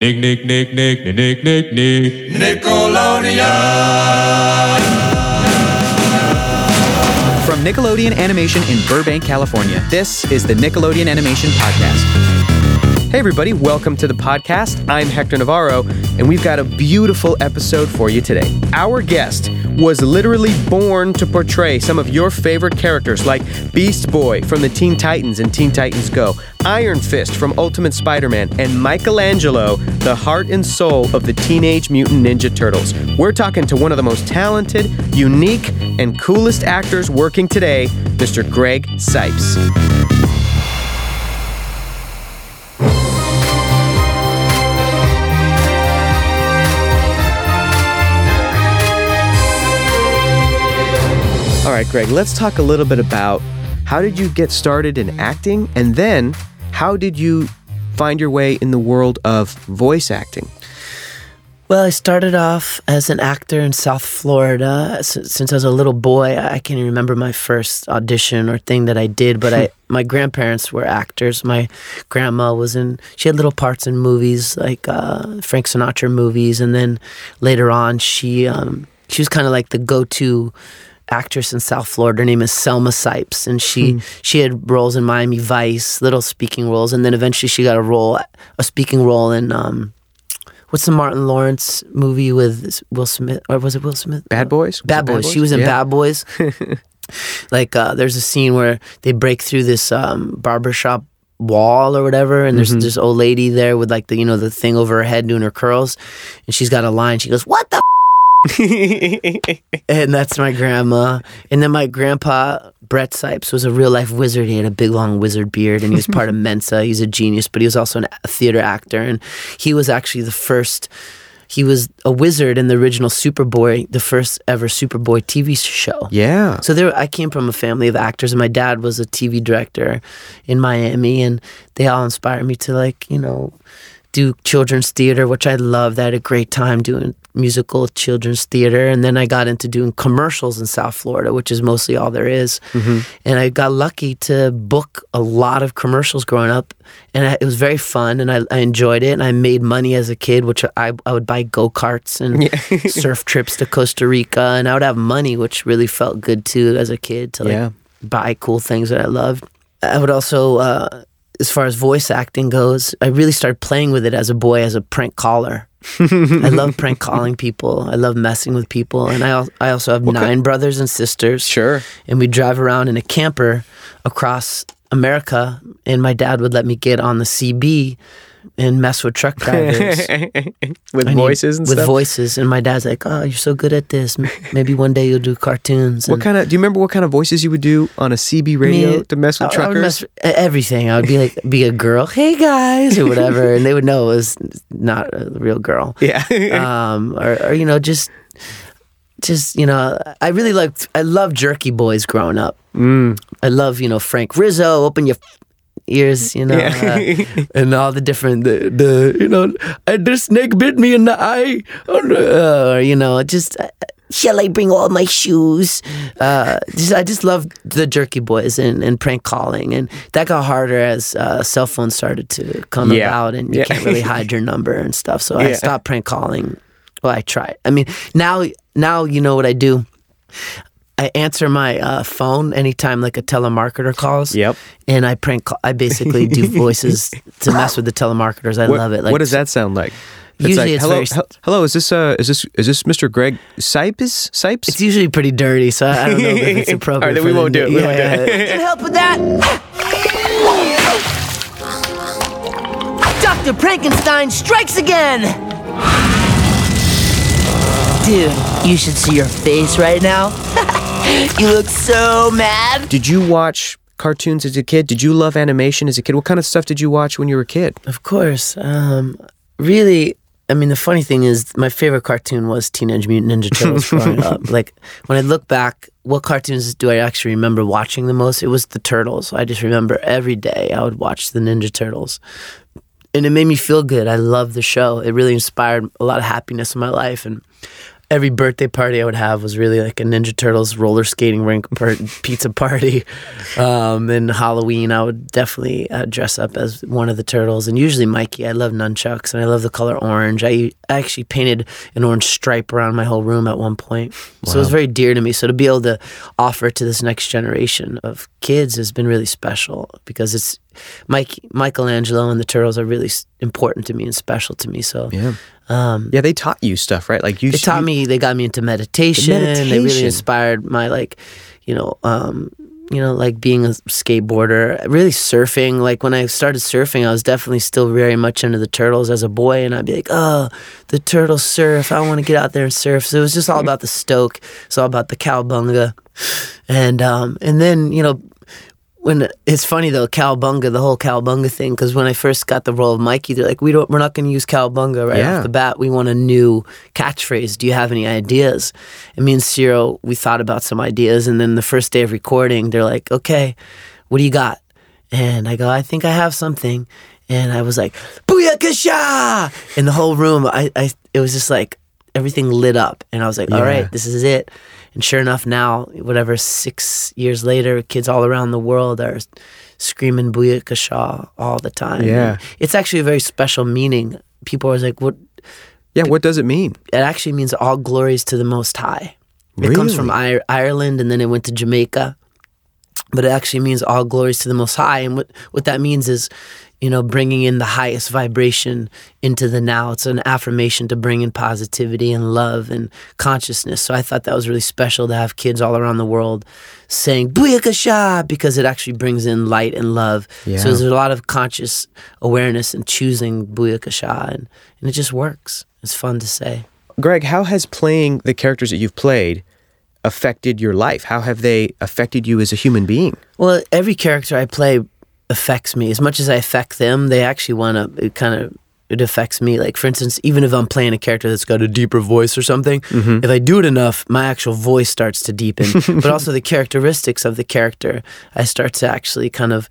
Nick, Nick, Nick, Nick, Nick, Nick, Nick, Nick. Nickelodeon. From Nickelodeon Animation in Burbank, California, this is the Nickelodeon Animation Podcast. Hey, everybody, welcome to the podcast. I'm Hector Navarro, and we've got a beautiful episode for you today. Our guest was literally born to portray some of your favorite characters like Beast Boy from the Teen Titans and Teen Titans Go, Iron Fist from Ultimate Spider Man, and Michelangelo, the heart and soul of the Teenage Mutant Ninja Turtles. We're talking to one of the most talented, unique, and coolest actors working today, Mr. Greg Cipes. All right, Greg, let's talk a little bit about how did you get started in acting and then how did you find your way in the world of voice acting? Well, I started off as an actor in South Florida. S- Since I was a little boy, I can't even remember my first audition or thing that I did. But I, my grandparents were actors. My grandma was in; she had little parts in movies like uh, Frank Sinatra movies, and then later on, she um, she was kind of like the go-to actress in South Florida. Her name is Selma Cipes, and she she had roles in Miami Vice, little speaking roles, and then eventually she got a role, a speaking role in. Um, What's the Martin Lawrence movie with Will Smith? Or was it Will Smith? Bad Boys? Bad it Boys. She was in Yeah. Bad Boys. like, uh, there's a scene where they break through this um, barbershop wall or whatever, and there's this old lady there with like the you know the thing over her head doing her curls, and she's got a line. She goes, "What the." and that's my grandma. And then my grandpa, Brett Cipes, was a real life wizard. He had a big long wizard beard and he was part of Mensa. He's a genius, but he was also an, a theater actor. And he was actually the first, he was a wizard in the original Superboy, the first ever Superboy TV show. Yeah. So there, I came from a family of actors, and my dad was a TV director in Miami, and they all inspired me to like you know do children's theater, which I loved. I had a great time doing musical children's theater, and then I got into doing commercials in South Florida, which is mostly all there is. And I got lucky to book a lot of commercials growing up, and I, it was very fun, and I, I enjoyed it, and I made money as a kid, which I I would buy go karts and surf trips to Costa Rica, and I would have money, which really felt good too as a kid to like Yeah. buy cool things that I loved. I would also, uh, as far as voice acting goes, I really started playing with it as a boy as a prank caller. I love prank calling people. I love messing with people, and I al- I also have nine brothers and sisters. Sure. and we drive around in a camper across America, and my dad would let me get on the CB and mess with truck drivers. With I need- voices and with stuff. voices, and my dad's like, "Oh, you're so good at this. Maybe one day you'll do cartoons." What kind of? Do you remember what kind of voices you would do on a CB radio Me- to mess with I- I would truckers? mess with e- everything. I would be like, be a girl, hey guys, or whatever, and they would know it was not a real girl. yeah. Um, or, or you know, just, just you know, I really liked, I love Jerky Boys growing up. Mm. I love you know Frank Rizzo. Open your ears, you know, Yeah. uh, and all the different the, the you know, the snake bit me in the eye, or, uh, you know, just. Uh, Shall I bring all my shoes? Uh, just, I just love the Jerky Boys and, and prank calling, and that got harder as uh, cell phones started to come Yeah. about, and you Yeah. can't really hide your number and stuff. So I stopped prank calling. Well, I tried. I mean, now now you know what I do. I answer my uh, phone anytime like a telemarketer calls. Yep. And I prank. Call, I basically do voices to mess with the telemarketers. I What, love it. Like, what does that sound like? Usually it's hello, very- hel- hello. Is this uh, is this is this Mr. Greg Cipes? Cipes? It's usually pretty dirty, so I I don't know if it's appropriate. All right, then we won't do it. We yeah, won't do it. yeah. Can help with that. Dr. Frankenstein strikes again. Dude, you should see your face right now. you look so mad. Did you watch cartoons as a kid? Did you love animation as a kid? What kind of stuff did you watch when you were a kid? Of course. Um, really, I mean, the funny thing is, my favorite cartoon was Teenage Mutant Ninja Turtles growing up. Like, when I look back, what cartoons do I actually remember watching the most? It was the Turtles. I just remember every day I would watch the Ninja Turtles. And it made me feel good. I loved the show. It really inspired a lot of happiness in my life. And every birthday party I would have was really like a Ninja Turtles roller skating rink per- pizza party. Um, and Halloween, I would definitely uh, dress up as one of the turtles, and usually Mikey. I love nunchucks, and I love the color orange. I, I actually painted an orange stripe around my whole room at one point, so it was very dear to me. So to be able to offer it to this next generation of kids has been really special because it's Mike Michelangelo and the turtles are really important to me and special to me. So Yeah. Yeah, they taught you stuff, right? Like you they taught you- me they got me into meditation, Meditation. they really inspired my like you know um you know like being a skateboarder really surfing. Like when i started surfing i was definitely still very much into the turtles as a boy and i'd be like oh the turtles surf. I want to get out there and surf. So it was just all about the stoke. It's all about the cowabunga. And um and then you know when it's funny though, cowabunga, the whole cowabunga thing, because when I first got the role of Mikey, they're like, "We don't, we're not going to use cowabunga right Yeah. off the bat. We want a new catchphrase. Do you have any ideas?" And me and Ciro, we thought about some ideas, and then the first day of recording, they're like, "Okay, what do you got?" And I go, "I think I have something," and I was like, "Booyakasha!" In the whole room, I, I, it was just like everything lit up, and I was like, "All Yeah. right, this is it." And sure enough, now, whatever, six years later, kids all around the world are screaming Booyakasha all the time. Yeah. And it's actually a very special meaning. People are like, what? Yeah, what does it mean? It actually means all glories to the Most High. Really? It comes from Ir- Ireland and then it went to Jamaica. But it actually means all glories to the Most High. And what, what that means is, you know, bringing in the highest vibration into the now. It's an affirmation to bring in positivity and love and consciousness. So I thought that was really special to have kids all around the world saying Booyakasha because it actually brings in light and love. Yeah. So there's a lot of conscious awareness and choosing Booyakasha and, and it just works. It's fun to say. Greg, how has playing the characters that you've played affected your life? How have they affected you as a human being? Well, every character I play affects me as much as I affect them. They actually want to. It kind of it affects me. Like for instance, even if I'm playing a character that's got a deeper voice or something, mm-hmm. if I do it enough, my actual voice starts to deepen. but also the characteristics of the character, I start to actually kind of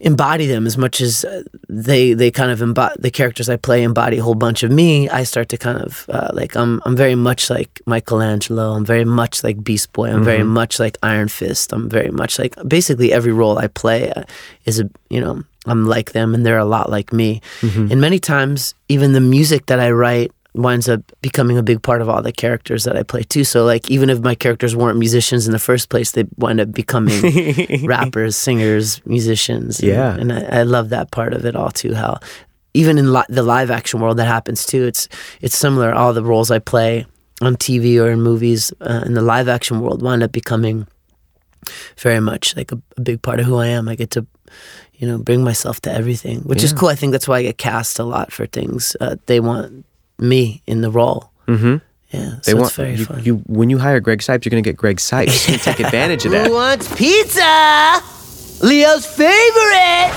embody them as much as uh, they they kind of embody the characters I play embody a whole bunch of me. I start to kind of uh, like I'm I'm very much like Michelangelo. I'm very much like Beast Boy. I'm very much like Iron Fist. I'm very much like basically every role I play uh, is a you know I'm like them and they're a lot like me. And many times even the music that I write winds up becoming a big part of all the characters that I play too. So like even if my characters weren't musicians in the first place, they wind up becoming rappers, singers, musicians. And- Yeah. and, I, I love that part of it all too. How even in li- the live action world that happens too. It's it's similar. All the roles I play on TV or in movies uh, in the live action world wind up becoming very much like a, a big part of who I am. I get to you know bring myself to everything, which is cool. I think that's why I get cast a lot for things. Uh, they want me in the role. Mm-hmm. Yeah, so They it's want very you, fun. you when you hire Greg Cipes, you're going to get Greg Cipes. You take advantage of that. Who wants pizza? Leo's favorite.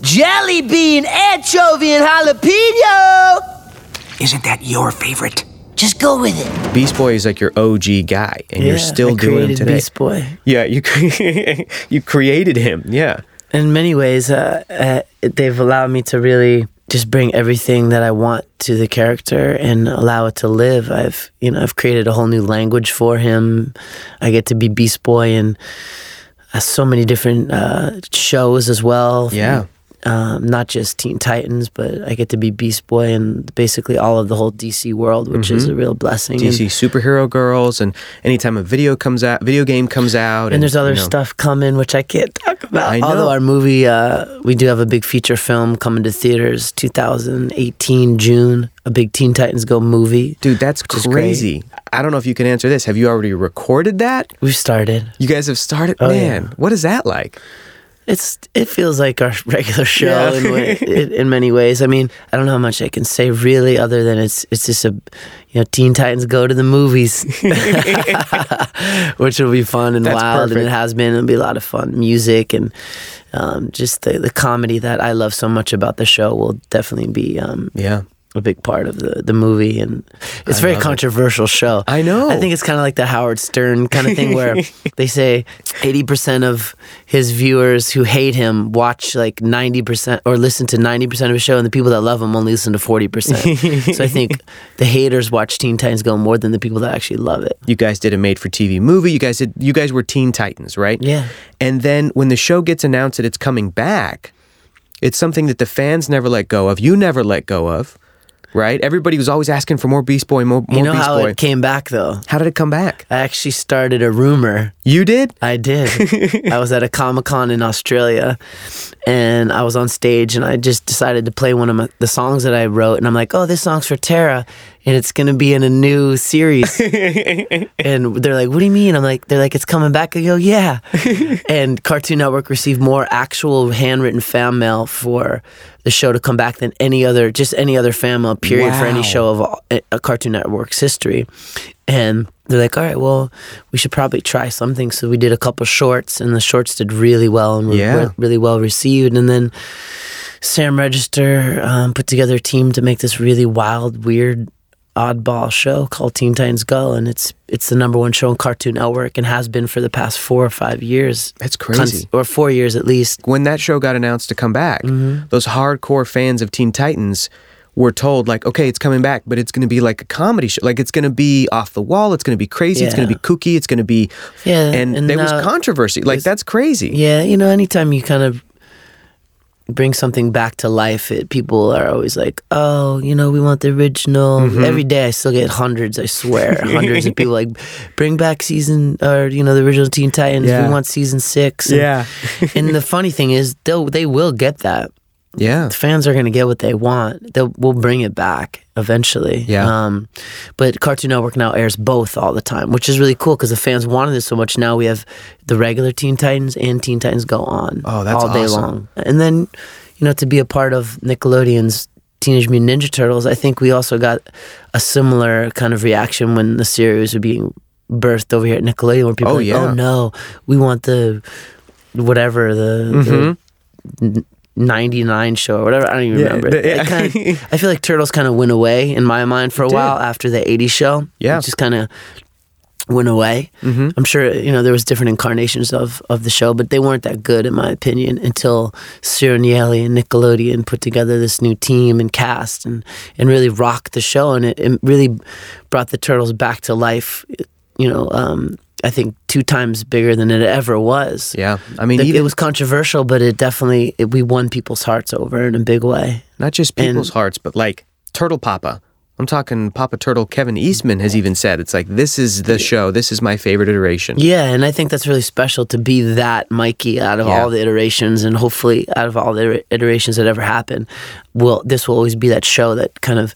Jelly bean, anchovy, and jalapeno. Isn't that your favorite? Just go with it. Beast Boy is like your OG guy, and you're still I doing him created today. Beast Boy. Yeah, you cre- you created him. Yeah. in many ways, uh, uh, they've allowed me to really just bring everything that I want to the character and allow it to live. I've, you know, I've created a whole new language for him. I get to be Beast Boy in uh, so many different uh, shows as well. Yeah. Um, not just Teen Titans, but I get to be Beast Boy and basically all of the whole DC world, which is a real blessing. And- DC superhero girls, and anytime a video comes out, video game comes out, And there's other you know, stuff coming, which I can't talk about. I know. Although our movie, uh, we do have a big feature film coming to theaters 2018 June, a big Teen Titans Go movie. Dude, that's crazy. I don't know if you can answer this. Have you already recorded that? We've started. You guys have started. Oh, Man, yeah. what is that like? It's it feels like our regular show Yeah. in, way, in in many ways. I mean, I don't know how much I can say really, other than it's it's just a you know Teen Titans go to the movies, which will be fun and That's wild, and it has been. It'll be a lot of fun, music and um, just the the comedy that I love so much about the show will definitely be um, Yeah. A big part of the, the movie, and it's a very controversial show. I know. I think it's kind of like the Howard Stern kind of thing, where they say eighty percent of his viewers who hate him watch like ninety percent or listen to ninety percent of his show, and the people that love him only listen to forty percent. so I think the haters watch Teen Titans Go more than the people that actually love it. You guys did a made for TV movie. You guys did you guys were Teen Titans, right? Yeah. And then when the show gets announced that it's coming back, it's something that the fans never let go of. You never let go of. Right? Everybody was always asking for more Beast Boy, more, more You know Beast how Boy. it came back though. how did it come back? I actually started a rumor You did? I did. I was at a Comic Con in Australia and I was on stage and I just decided to play one of my, the songs that I wrote. And I'm like, oh, this song's for Tara and it's going to be in a new series. and they're like, what do you mean? I'm like, they're like, it's coming back. I go, yeah. and Cartoon Network received more actual handwritten fan mail for the show to come back than any other, just any other fan mail period for any show of all, a Cartoon Network's history. And they're like, all right, well, we should probably try something. So we did a couple shorts, and the shorts did really well and were Yeah. re- really well received. And then Sam Register um, put together a team to make this really wild, weird, oddball show called Teen Titans Go, and it's it's the number one show on Cartoon Network and has been for the past four or five years. That's crazy. or four years at least. when that show got announced to come back, Mm-hmm. those hardcore fans of Teen Titans were told like, okay, it's coming back, but it's going to be like a comedy show. Like it's going to be off the wall. It's going to be crazy. It's going to be kooky. It's going to be Yeah, And, and, there was controversy. Like that's crazy. Yeah, you know, anytime you kind of bring something back to life, it, people are always like, "Oh, you know, we want the original." Mm-hmm. Every day, I still get hundreds. I swear, hundreds of people like, "Bring back season or you know the original Teen Titans. Yeah. We want season six. And, Yeah. and the funny thing is, they'll they will get that. Yeah. The fans are going to get what they want. They'll we'll bring it back eventually. Yeah. Um, but Cartoon Network now airs both all the time, which is really cool because the fans wanted it so much. Now we have the regular Teen Titans and Teen Titans go on. Oh, that's all day awesome. long. And then, you know, to be a part of Nickelodeon's Teenage Mutant Ninja Turtles, I think we also got a similar kind of reaction when the series was being birthed over here at Nickelodeon, where people Oh, were like, yeah. "Oh no, we want the whatever the." the Mm-hmm. 99 show or whatever. I don't even Yeah, remember. the- yeah. kinda, I feel like Turtles kind of went away in my mind for a did. while after the 80s show. Yeah. It just kind of went away. Mm-hmm. I'm sure, you know, there was different incarnations of, of the show, but they weren't that good, in my opinion, until Ciro and Nickelodeon put together this new team and cast and, and really rocked the show. And it, it really brought the Turtles back to life, you know, um, I think two times bigger than it ever was. Yeah. I mean, Like, even it was controversial, but it definitely it, we won people's hearts over in a big way. not just people's hearts, but like Turtle Papa. I'm talking Papa Turtle. Kevin Eastman has even said it's like this is the show. This is my favorite iteration. Yeah, and I think that's really special to be that Mikey out of Yeah. all the iterations, and hopefully out of all the iterations that ever happen, will this will always be that show that kind of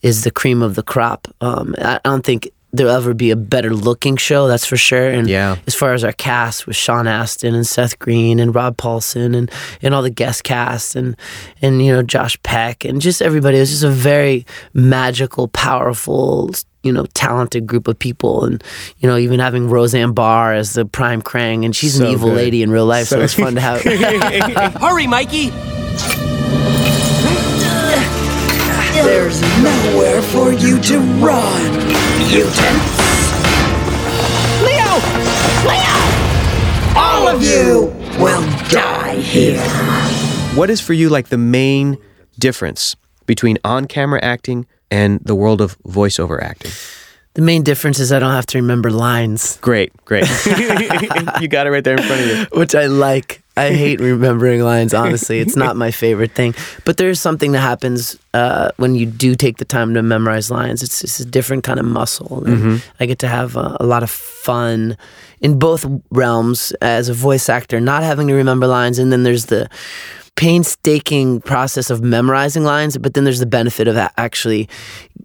is the cream of the crop. Um, I don't think there'll ever be a better looking show, that's for sure. And Yeah. as far as our cast with Sean Astin and Seth Green and Rob Paulsen and, and all the guest cast and and you know Josh Peck and just everybody, it was just a very magical, powerful, you know, talented group of people. And you know, even having Roseanne Barr as the prime Krang, and she's So an evil good. lady in real life, so, it's fun to have. Hurry, Mikey! There's nowhere for you to run, mutants. Leo! Leo! All of you will die here. What is for you like the main difference between on-camera acting and the world of voiceover acting? the main difference is I don't have to remember lines. Great, great. you got it right there in front of you. which I like. I hate remembering lines. Honestly, it's not my favorite thing. But there's something that happens uh, when you do take the time to memorize lines. It's just a different kind of muscle. And I get to have a, a lot of fun in both realms as a voice actor, not having to remember lines, and then there's the painstaking process of memorizing lines. But then there's the benefit of actually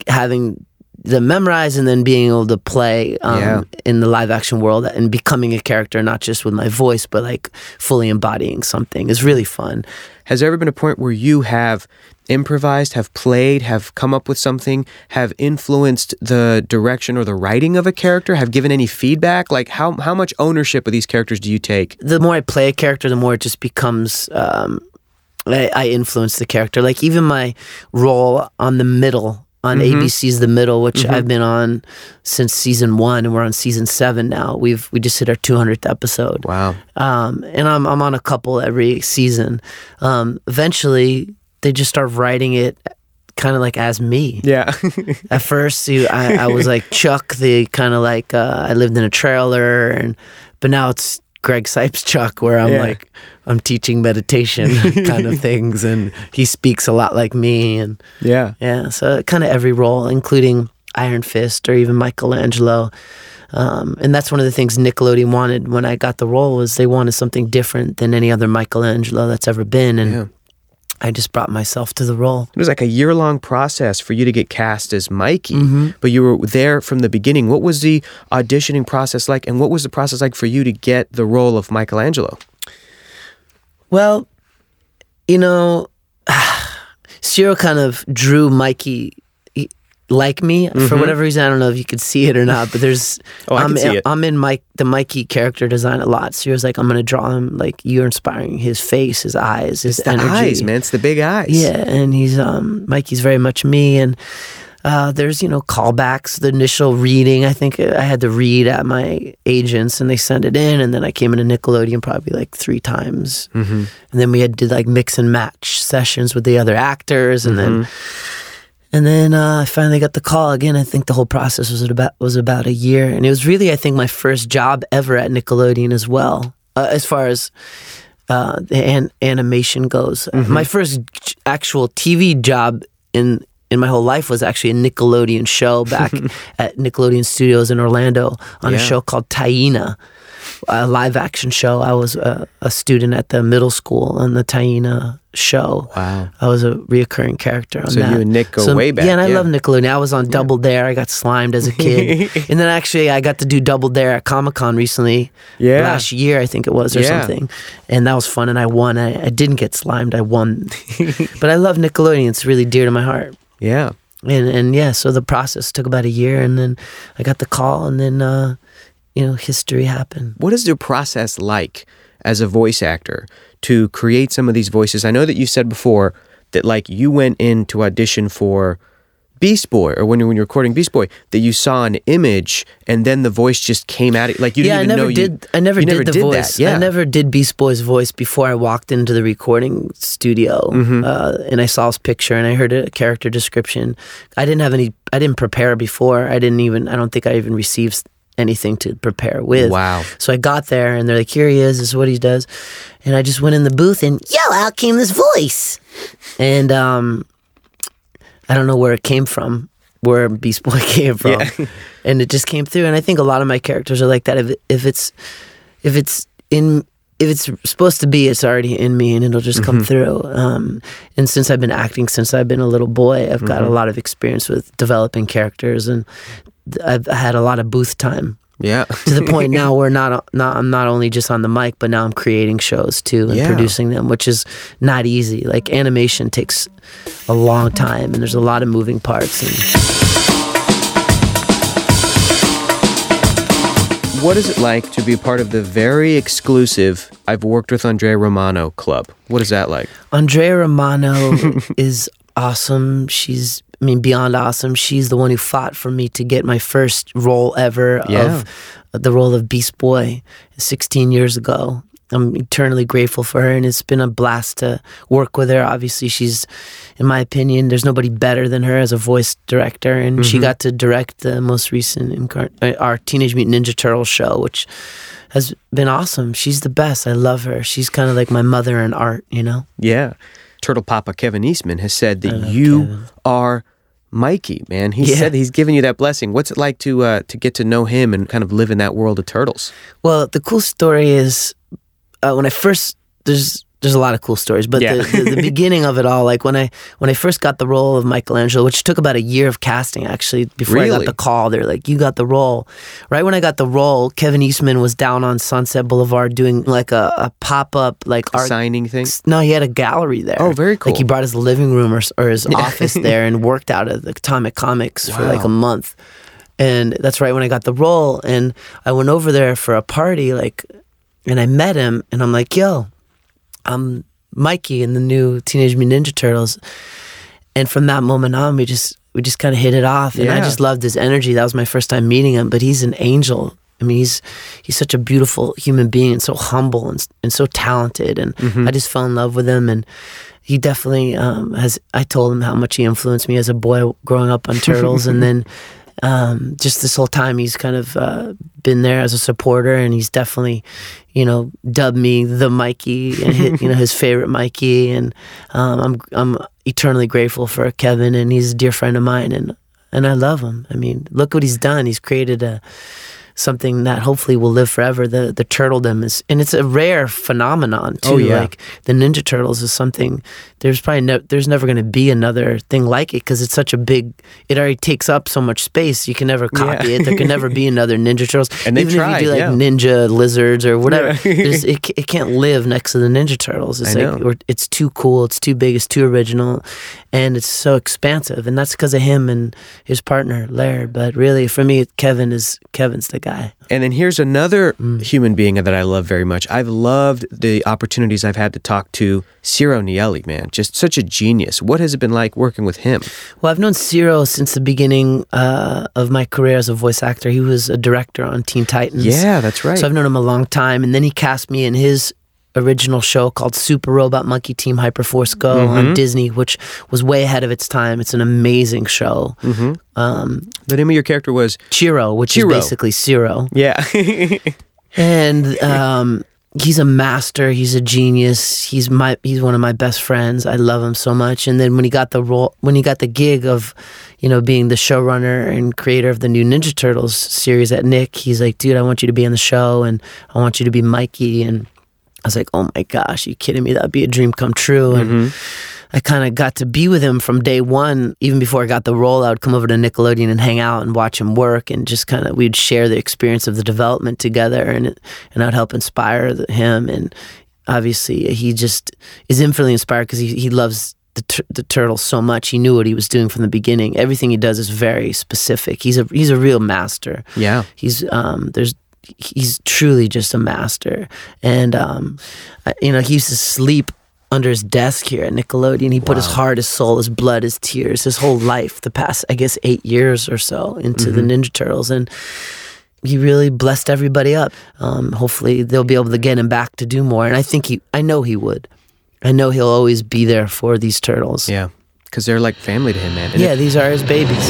having them memorized and then being able to play um, Yeah. in the live action world and becoming a character, not just with my voice, but like fully embodying something is really fun. Has there ever been a point where you have improvised, have played, have come up with something, have influenced the direction or the writing of a character, have given any feedback? Like how how much ownership of these characters do you take? The more I play a character, the more it just becomes um, I, I influenced the character. Like even my role on the middle on ABC's The Middle, which I've been on since season one, and we're on season seven now. We've we just hit our 200th episode. Wow. Um, and I'm I'm on a couple every season. Um, eventually, they just start writing it kind of like as me. Yeah. At first, you, I, I was like Chuck, the kind of like uh, I lived in a trailer, and but now it's Greg Cipes Chuck, where I'm Yeah. like I'm teaching meditation kind of things, and he speaks a lot like me, and yeah. yeah, so kind of every role, including Iron Fist or even Michelangelo. Um, and that's one of the things Nickelodeon wanted when I got the role was they wanted something different than any other Michelangelo that's ever been, and Yeah. I just brought myself to the role. It was like a year long process for you to get cast as Mikey, Mm-hmm. but you were there from the beginning. What was the auditioning process like, and what was the process like for you to get the role of Michelangelo? Well, you know, Ciro kind of drew Mikey like me for whatever reason. I don't know if you could see it or not, but there's Mm-hmm. Oh, I I'm, see it. I'm in Mike the Mikey character design a lot. So he was like, I'm gonna draw him like you're inspiring his face, his eyes, his It's the energy. eyes, man. It's the big eyes. Yeah, and he's um Mikey's very much me and uh, there's you know callbacks. The initial reading, I think I had to read at my agents, and they sent it in, and then I came into Nickelodeon probably like three times, mm-hmm. and then we had to like mix and match sessions with the other actors, and then and then uh, I finally got the call again. I think the whole process was about was about a year, and it was really I think my first job ever at Nickelodeon as well, uh, as far as uh, the an- animation goes. My first j- actual TV job in in my whole life was actually a Nickelodeon show back at Nickelodeon Studios in Orlando on a show called Taina, a live action show. I was a, a student at the middle school on the Taina show. Wow. I was a reoccurring character on So that. you and Nick go So- way back, Yeah, and I yeah. love Nickelodeon. I was on Double Dare. I got slimed as a kid, and then actually I got to do Double Dare at Comic Con recently. Yeah. last year I think it was or Yeah. something, and that was fun. And I won. I, I didn't get slimed. I won, but I love Nickelodeon. It's really dear to my heart. Yeah. And and yeah, so the process took about a year, and then I got the call, and then uh, you know history happen. What is the process like as a voice actor to create some of these voices? I know that you said before that like you went in to audition for Beast Boy or when you when you're recording Beast Boy that you saw an image and then the voice just came at it like you yeah, didn't even never know did. you I never did never the did voice. That. Yeah. I never did Beast Boy's voice before I walked into the recording studio, Mm-hmm. uh, and I saw his picture and I heard a character description. I didn't have any. I didn't prepare before. I didn't even. I don't think I even received anything to prepare with. Wow. So I got there and they're like, "Here he is. This is what he does," and I just went in the booth and yo, out came this voice, and um, I don't know where it came from, where Beast Boy came from, and it just came through. And I think a lot of my characters are like that. If if it's if it's in if it's supposed to be, it's already in me, and it'll just come through. Um, and since I've been acting since I've been a little boy, I've got a lot of experience with developing characters, and I've had a lot of booth time Yeah. to the point now where not not I'm not only just on the mic, but now I'm creating shows too and Yeah. producing them, which is not easy. Like animation takes a long time, and there's a lot of moving parts. And what is it like to be part of the very exclusive I've worked with Andrea Romano club? What is that like? Andrea Romano is awesome. She's I mean beyond awesome. She's the one who fought for me to get my first role ever Yeah. of the role of Beast Boy 16 years ago. I'm eternally grateful for her, and it's been a blast to work with her. Obviously, she's, in my opinion, there's nobody better than her as a voice director, and she got to direct the most recent incar- uh, our Teenage Mutant Ninja Turtles show, which has been awesome. She's the best. I love her. She's kind of like my mother in art, you know. Yeah. Turtle Papa Kevin Eastman has said that you are Mikey, man. He Yeah. said he's given you that blessing. What's it like to uh, to get to know him and kind of live in that world of turtles? Well, the cool story is uh, when I first there's there's a lot of cool stories, but Yeah. the, the, the beginning of it all, like when I when I first got the role of Michelangelo, which took about a year of casting actually before I got the call. They're like, "You got the role." Right when I got the role, Kevin Eastman was down on Sunset Boulevard doing like a, a pop up like art. Signing thing. No, he had a gallery there. Oh, very cool. Like he brought his living room or, or his office there and worked out of the Atomic Comics for like a month. And that's right when I got the role. And I went over there for a party, like, and I met him, and I'm like, "Yo, I'm Mikey in the new Teenage Mutant Ninja Turtles. And from that moment on, we just we just kind of hit it off, and I just loved his energy. That was my first time meeting him, but he's an angel. I mean, he's he's such a beautiful human being and so humble and and so talented, and I just fell in love with him. And he definitely um, has. I told him how much he influenced me as a boy growing up on Turtles, and then um, just this whole time he's kind of uh, been there as a supporter, and he's definitely, you know, dubbed me the Mikey, and his, you know his favorite Mikey, and um, I'm I'm eternally grateful for Kevin, and he's a dear friend of mine, and and I love him. I mean, look what he's done. He's created a something that hopefully will live forever. The the turtledom is, and it's a rare phenomenon too. Oh, yeah. Like the Ninja Turtles is something. There's probably no, there's never going to be another thing like it because it's such a big. It already takes up so much space. You can never copy Yeah. it. There can never be another Ninja Turtles. And they've even if you do like yeah. Ninja Lizards or whatever, there's- it it can't live next to the Ninja Turtles. It's I like know. or it's too cool. It's too big. It's too original, and it's so expansive. And that's because of him and his partner Laird. But really, for me, Kevin is Kevin's the guy. And then here's another Mm. human being that I love very much. I've loved the opportunities I've had to talk to Ciro Nieli, man. Just such a genius. What has it been like working with him? Well, I've known Ciro since the beginning uh, of my career as a voice actor. He was a director on Teen Titans. Yeah, that's right. So I've known him a long time. And then he cast me in his original show called Super Robot Monkey Team Hyperforce Go Mm-hmm. on Disney, which was way ahead of its time. It's an amazing show. the name of your character was Chiro, which Chiro. is basically Ciro. yeah. and um, he's a master. He's a genius. He's my he's one of my best friends. I love him so much. And then when he got the role, when he got the gig of, you know, being the showrunner and creator of the new Ninja Turtles series at Nick, he's like, dude, I want you to be on the show, and I want you to be Mikey. And I was like, oh my gosh, you kidding me? That'd be a dream come true. And I kind of got to be with him from day one. Even before I got the role, I would come over to Nickelodeon and hang out and watch him work, and just kind of we'd share the experience of the development together, and it, and I'd help inspire the, him. And obviously, he just is infinitely inspired because he he loves. The, tur- the turtle so much he knew what he was doing from the beginning everything he does is very specific he's a he's a real master Yeah. he's um there's he's truly just a master. And um I, you know he used to sleep under his desk here at Nickelodeon. He put his heart his soul his blood his tears his whole life the past I guess 8 years or so into the Ninja Turtles. And he really blessed everybody up. Um hopefully they'll be able to get him back to do more. And I think he I know he would. I know he'll always be there for these turtles. Yeah. Because they're like family to him, man. And yeah these are his babies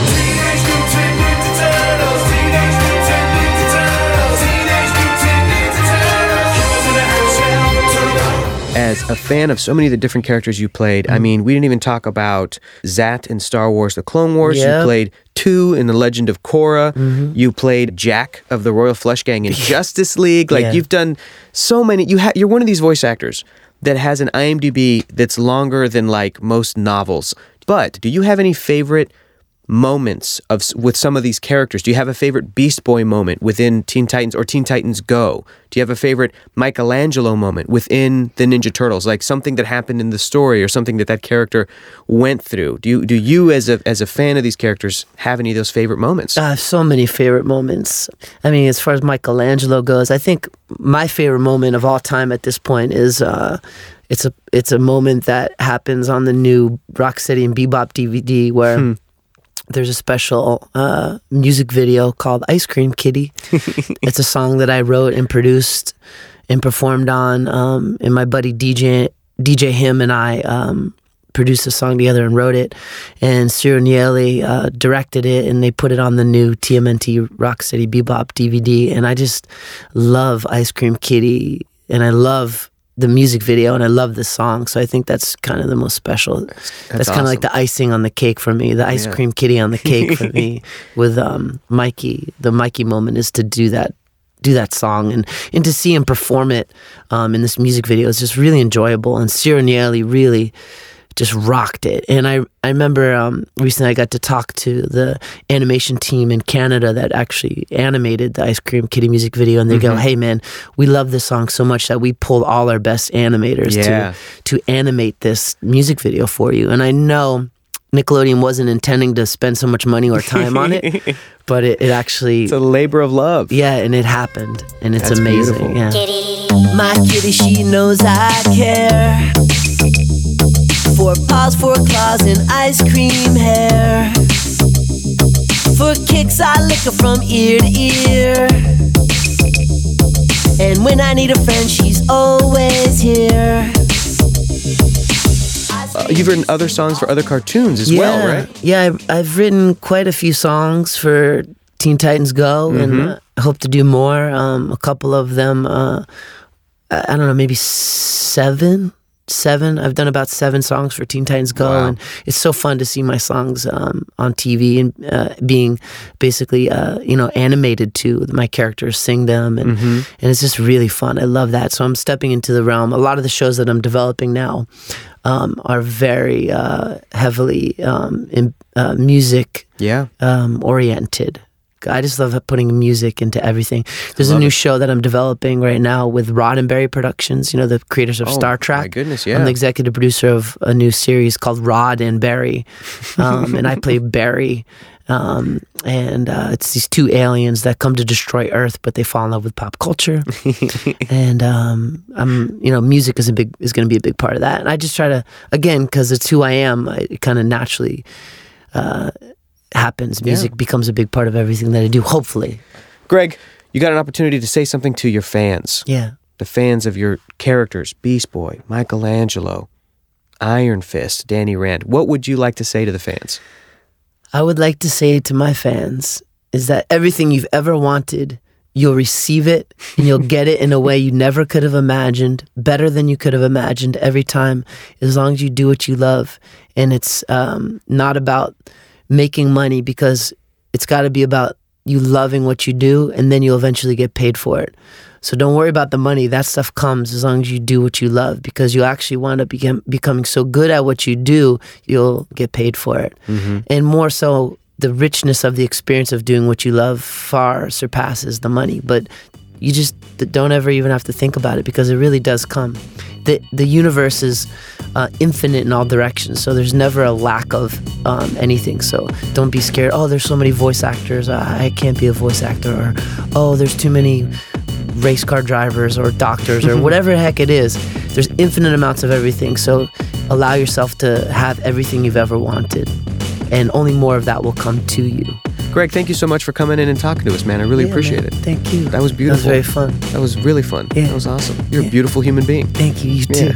as a fan of so many of the different characters you played. I mean, we didn't even talk about Zat in Star Wars The Clone Wars. Yeah. You played Tu in The Legend of Korra. Mm-hmm. You played Jack of the Royal Flush Gang in Justice League. Like Yeah. you've done so many. You ha- you're one of these voice actors that has an IMDb that's longer than like most novels. But do you have any favorite moments of with some of these characters? Do you have a favorite Beast Boy moment within Teen Titans or Teen Titans Go? Do you have a favorite Michelangelo moment within the Ninja Turtles, like something that happened in the story or something that that character went through? Do you do you as a as a fan of these characters have any of those favorite moments? I have so many favorite moments. I mean, as far as Michelangelo goes, I think my favorite moment of all time at this point is uh, it's a it's a moment that happens on the new Rocksteady and Bebop DVD where. There's a special uh, music video called Ice Cream Kitty. it's a song that I wrote and produced and performed on. Um, and my buddy DJ DJ Him and I um, produced the song together and wrote it. And Ciro Nieli uh, directed it, and they put it on the new TMNT Rocksteady Bebop DVD. And I just love Ice Cream Kitty, and I love the music video, and I love the song. So I think that's kind of the most special. That's, kind of like the icing on the cake for me. The ice Yeah. cream kitty on the cake for me with um, Mikey. The Mikey moment is to do that do that song and and to see him perform it um, in this music video is just really enjoyable and Ciro Nieli really just rocked it and I I remember um, recently I got to talk to the animation team in Canada that actually animated the Ice Cream Kitty music video and they go hey man we love this song so much that we pulled all our best animators Yeah. to to animate this music video for you and I know Nickelodeon wasn't intending to spend so much money or time on it, but it, it actually It's a labor of love. yeah, and it happened, and it's That's amazing. beautiful. Yeah. My kitty, she knows I care. For paws, for claws, and ice cream hair. For kicks, I lick her from ear to ear. And when I need a friend, she's always here. Uh, you've written other songs for other cartoons as well, right? Yeah, I've, I've written quite a few songs for Teen Titans Go, Mm-hmm. and uh, I hope to do more. Um, a couple of them, uh, I I don't know, maybe seven. Seven. I've done about seven songs for Teen Titans Go, Wow. and it's so fun to see my songs um, on TV and uh, being basically, uh, you know, animated to my characters sing them, and Mm-hmm. and it's just really fun. I love that. So I'm stepping into the realm. A lot of the shows that I'm developing now um, are very uh, heavily um, in, uh, music Yeah. um, oriented. I just love putting music into everything. There's a new it. show that I'm developing right now with Roddenberry Productions. You know the creators of Oh, Star my Trek. goodness, I'm the executive producer of a new series called Rod and Barry, um, and I play Barry. Um, and uh, it's these two aliens that come to destroy Earth, but they fall in love with pop culture. and um, I'm, you know, music is a big is going to be a big part of that. And I just try to, again, because it's who I am. I, it kind of naturally uh, happens. Music becomes a big part of everything that I do. Hopefully, Greg, you got an opportunity to say something to your fans. yeah. The fans of your characters, Beast Boy, Michelangelo, Iron Fist, Danny Rand. What would you like to say to the fans? I would like to say to my fans is that everything you've ever wanted, you'll receive it and you'll get it in a way you never could have imagined, better than you could have imagined every time, as long as you do what you love. And it's um, not about making money because it's got to be about you loving what you do and then you'll eventually get paid for it. So don't worry about the money. That stuff comes as long as you do what you love because you actually wind up become, becoming so good at what you do, you'll get paid for it. Mm-hmm. And more so, the richness of the experience of doing what you love far surpasses the money. But you just don't ever even have to think about it because it really does come. The, the universe is uh, infinite in all directions, so there's never a lack of um, anything. So don't be scared. Oh, there's so many voice actors. I I can't be a voice actor. Or oh, there's too many race car drivers or doctors or whatever heck it is. There's infinite amounts of everything. So allow yourself to have everything you've ever wanted, and only more of that will come to you. Greg, thank you so much for coming in and talking to us, man. I really Yeah, appreciate man. it. Thank you. That was beautiful. That was very fun. That was really fun. Yeah. That was awesome. You're a beautiful human being. Thank you. You too.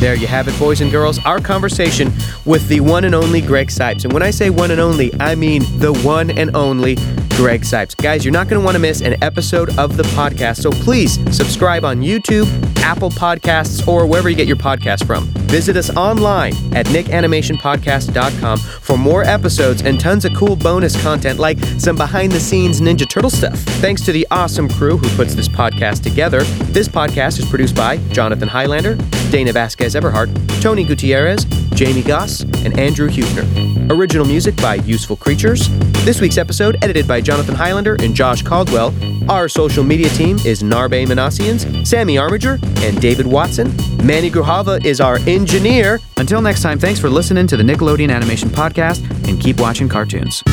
There you have it, boys and girls. Our conversation with the one and only Greg Cipes. And when I say one and only, I mean the one and only Greg Cipes. Guys, you're not going to want to miss an episode of the podcast. So please subscribe on YouTube, Apple Podcasts, or wherever you get your podcast from. Visit us online at nickanimationpodcast.com for more episodes and tons of cool bonus content like some behind the scenes Ninja Turtle stuff. Thanks to the awesome crew who puts this podcast together. This podcast is produced by Jonathan Highlander, Dana Vasquez Everhart, Tony Gutierrez, Jamie Goss, and Andrew Huebner. Original music by Useful Creatures. This week's episode edited by Jonathan Highlander and Josh Caldwell. Our social media team is Narbe Manassians, Sammy Armiger, and David Watson. Manny Gruhava is our engineer. Until next time, thanks for listening to the Nickelodeon Animation Podcast and keep watching cartoons.